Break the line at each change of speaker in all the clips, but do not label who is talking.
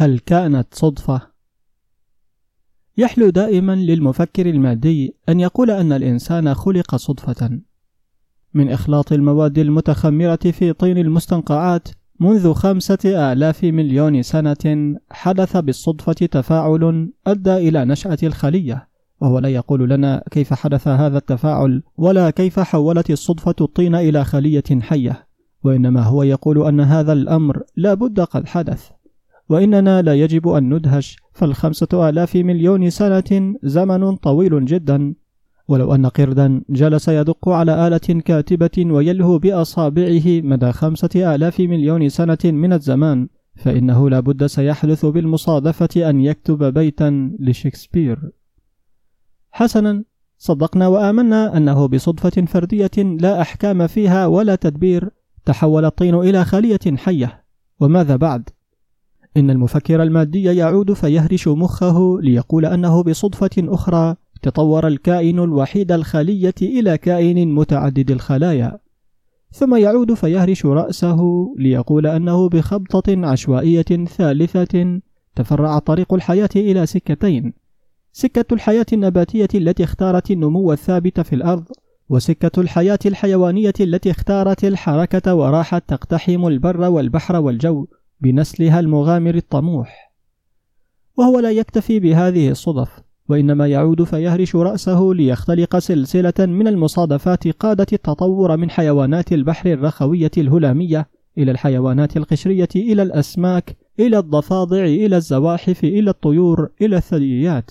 هل كانت صدفة؟ يحلو دائما للمفكر المادي أن يقول أن الإنسان خلق صدفة من إخلاط المواد المتخمرة في طين المستنقعات منذ خمسة آلاف مليون سنة حدث بالصدفة تفاعل أدى إلى نشأة الخلية وهو لا يقول لنا كيف حدث هذا التفاعل ولا كيف حولت الصدفة الطين إلى خلية حية وإنما هو يقول أن هذا الأمر لا بد قد حدث وإننا لا يجب أن ندهش فالخمسة آلاف مليون سنة زمن طويل جدا. ولو أن قردا جلس يدق على آلة كاتبة ويلهو بأصابعه مدى خمسة آلاف مليون سنة من الزمان فإنه لا بد سيحدث بالمصادفة أن يكتب بيتا لشكسبير. حسنا صدقنا وآمنا أنه بصدفة فردية لا أحكام فيها ولا تدبير تحول الطين إلى خلية حية. وماذا بعد؟ إن المفكر المادي يعود فيهرش مخه ليقول أنه بصدفة أخرى تطور الكائن الوحيد الخلية إلى كائن متعدد الخلايا. ثم يعود فيهرش رأسه ليقول أنه بخبطة عشوائية ثالثة تفرع طريق الحياة إلى سكتين. سكة الحياة النباتية التي اختارت النمو الثابت في الأرض وسكة الحياة الحيوانية التي اختارت الحركة وراحت تقتحم البر والبحر والجو. بنسلها المغامر الطموح. وهو لا يكتفي بهذه الصدف وإنما يعود فيهرش رأسه ليختلق سلسلة من المصادفات قادت التطور من حيوانات البحر الرخوية الهلامية إلى الحيوانات القشرية إلى الأسماك إلى الضفادع إلى الزواحف إلى الطيور إلى الثدييات.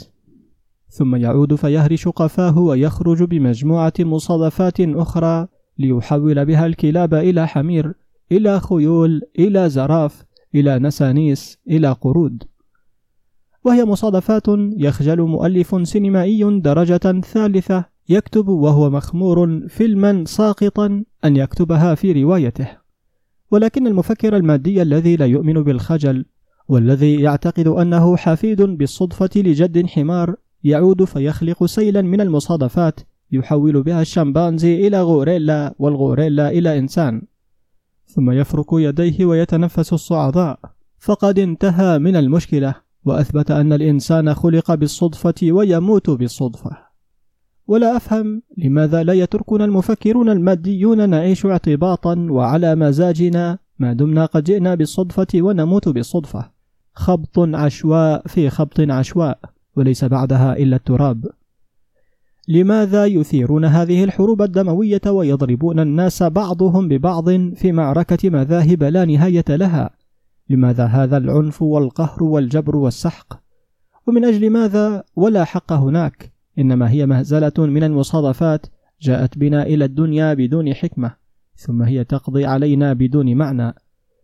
ثم يعود فيهرش قفاه ويخرج بمجموعة مصادفات أخرى ليحول بها الكلاب إلى حمير إلى خيول إلى زراف إلى نسانيس إلى قرود. وهي مصادفات يخجل مؤلف سينمائي درجة ثالثة يكتب وهو مخمور فيلما ساقطا أن يكتبها في روايته. ولكن المفكر المادي الذي لا يؤمن بالخجل والذي يعتقد أنه حفيد بالصدفة لجد حمار يعود فيخلق سيلا من المصادفات يحول بها الشمبانزي إلى غوريلا والغوريلا إلى إنسان. ثم يفرك يديه ويتنفس الصعداء فقد انتهى من المشكلة وأثبت أن الإنسان خلق بالصدفة ويموت بالصدفة. ولا أفهم لماذا لا يتركنا المفكرون الماديون نعيش اعتباطا وعلى مزاجنا ما دمنا قد جئنا بالصدفة ونموت بالصدفة. خبط عشواء في خبط عشواء وليس بعدها إلا التراب. لماذا يثيرون هذه الحروب الدموية ويضربون الناس بعضهم ببعض في معركة مذاهب لا نهاية لها؟ لماذا هذا العنف والقهر والجبر والسحق؟ ومن أجل ماذا ولا حق هناك؟ إنما هي مهزلة من المصادفات جاءت بنا إلى الدنيا بدون حكمة ثم هي تقضي علينا بدون معنى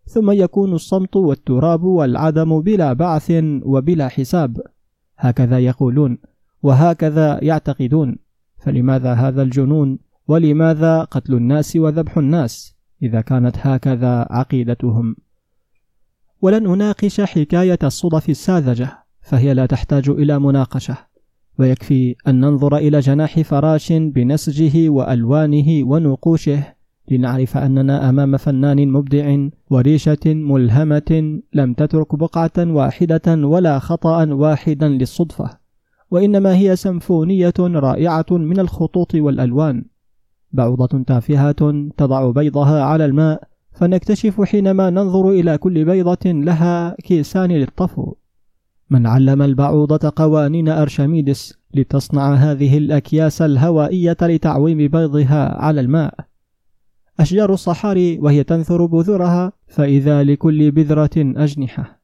ثم يكون الصمت والتراب والعدم بلا بعث وبلا حساب. هكذا يقولون. وهكذا يعتقدون. فلماذا هذا الجنون؟ ولماذا قتل الناس وذبح الناس؟ إذا كانت هكذا عقيدتهم. ولن أناقش حكاية الصدف الساذجة فهي لا تحتاج إلى مناقشة. ويكفي أن ننظر إلى جناح فراش بنسجه وألوانه ونقوشه لنعرف أننا أمام فنان مبدع وريشة ملهمة لم تترك بقعة واحدة ولا خطأ واحدا للصدفة. وإنما هي سمفونية رائعة من الخطوط والألوان. بعوضة تافهة تضع بيضها على الماء فنكتشف حينما ننظر إلى كل بيضة لها كيسان للطفو. من علم البعوضة قوانين أرشميدس لتصنع هذه الأكياس الهوائية لتعويم بيضها على الماء. أشجار الصحاري وهي تنثر بذورها فإذا لكل بذرة أجنحة.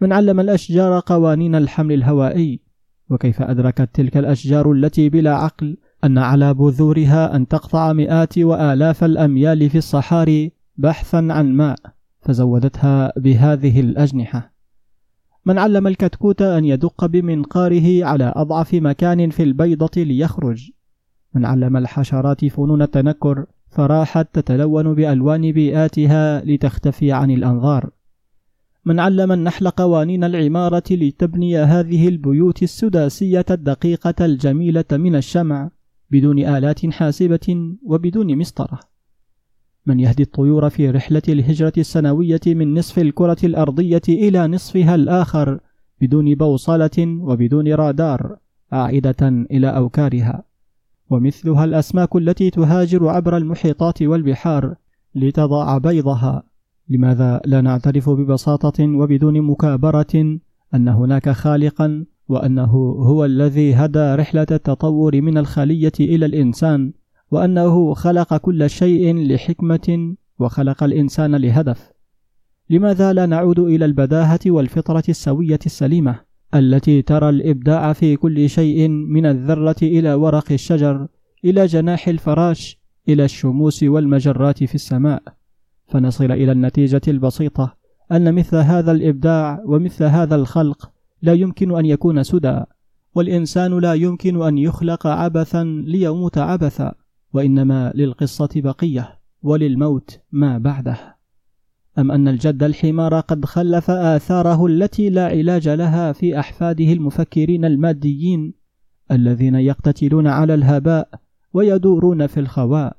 من علم الأشجار قوانين الحمل الهوائي وكيف أدركت تلك الأشجار التي بلا عقل أن على بذورها أن تقطع مئات وآلاف الأميال في الصحاري بحثا عن ماء فزودتها بهذه الأجنحة. من علم الكتكوت أن يدق بمنقاره على أضعف مكان في البيضة ليخرج. من علم الحشرات فنون التنكر فراحت تتلون بألوان بيئاتها لتختفي عن الأنظار. من علم النحل قوانين العمارة لتبني هذه البيوت السداسية الدقيقة الجميلة من الشمع بدون آلات حاسبة وبدون مسطرة. من يهدي الطيور في رحلة الهجرة السنوية من نصف الكرة الأرضية إلى نصفها الآخر بدون بوصلة وبدون رادار عائدة إلى أوكارها. ومثلها الأسماك التي تهاجر عبر المحيطات والبحار لتضع بيضها. لماذا لا نعترف ببساطة وبدون مكابرة أن هناك خالقا وأنه هو الذي هدى رحلة التطور من الخلية إلى الإنسان وأنه خلق كل شيء لحكمة وخلق الإنسان لهدف. لماذا لا نعود إلى البداهة والفطرة السوية السليمة التي ترى الإبداع في كل شيء من الذرة إلى ورق الشجر إلى جناح الفراش إلى الشموس والمجرات في السماء؟ فنصل إلى النتيجة البسيطة أن مثل هذا الإبداع ومثل هذا الخلق لا يمكن أن يكون سدى والإنسان لا يمكن أن يخلق عبثا ليموت عبثا وإنما للقصة بقية وللموت ما بعده. أم أن الجد الحمار قد خلف آثاره التي لا علاج لها في أحفاده المفكرين الماديين الذين يقتتلون على الهباء ويدورون في الخواء.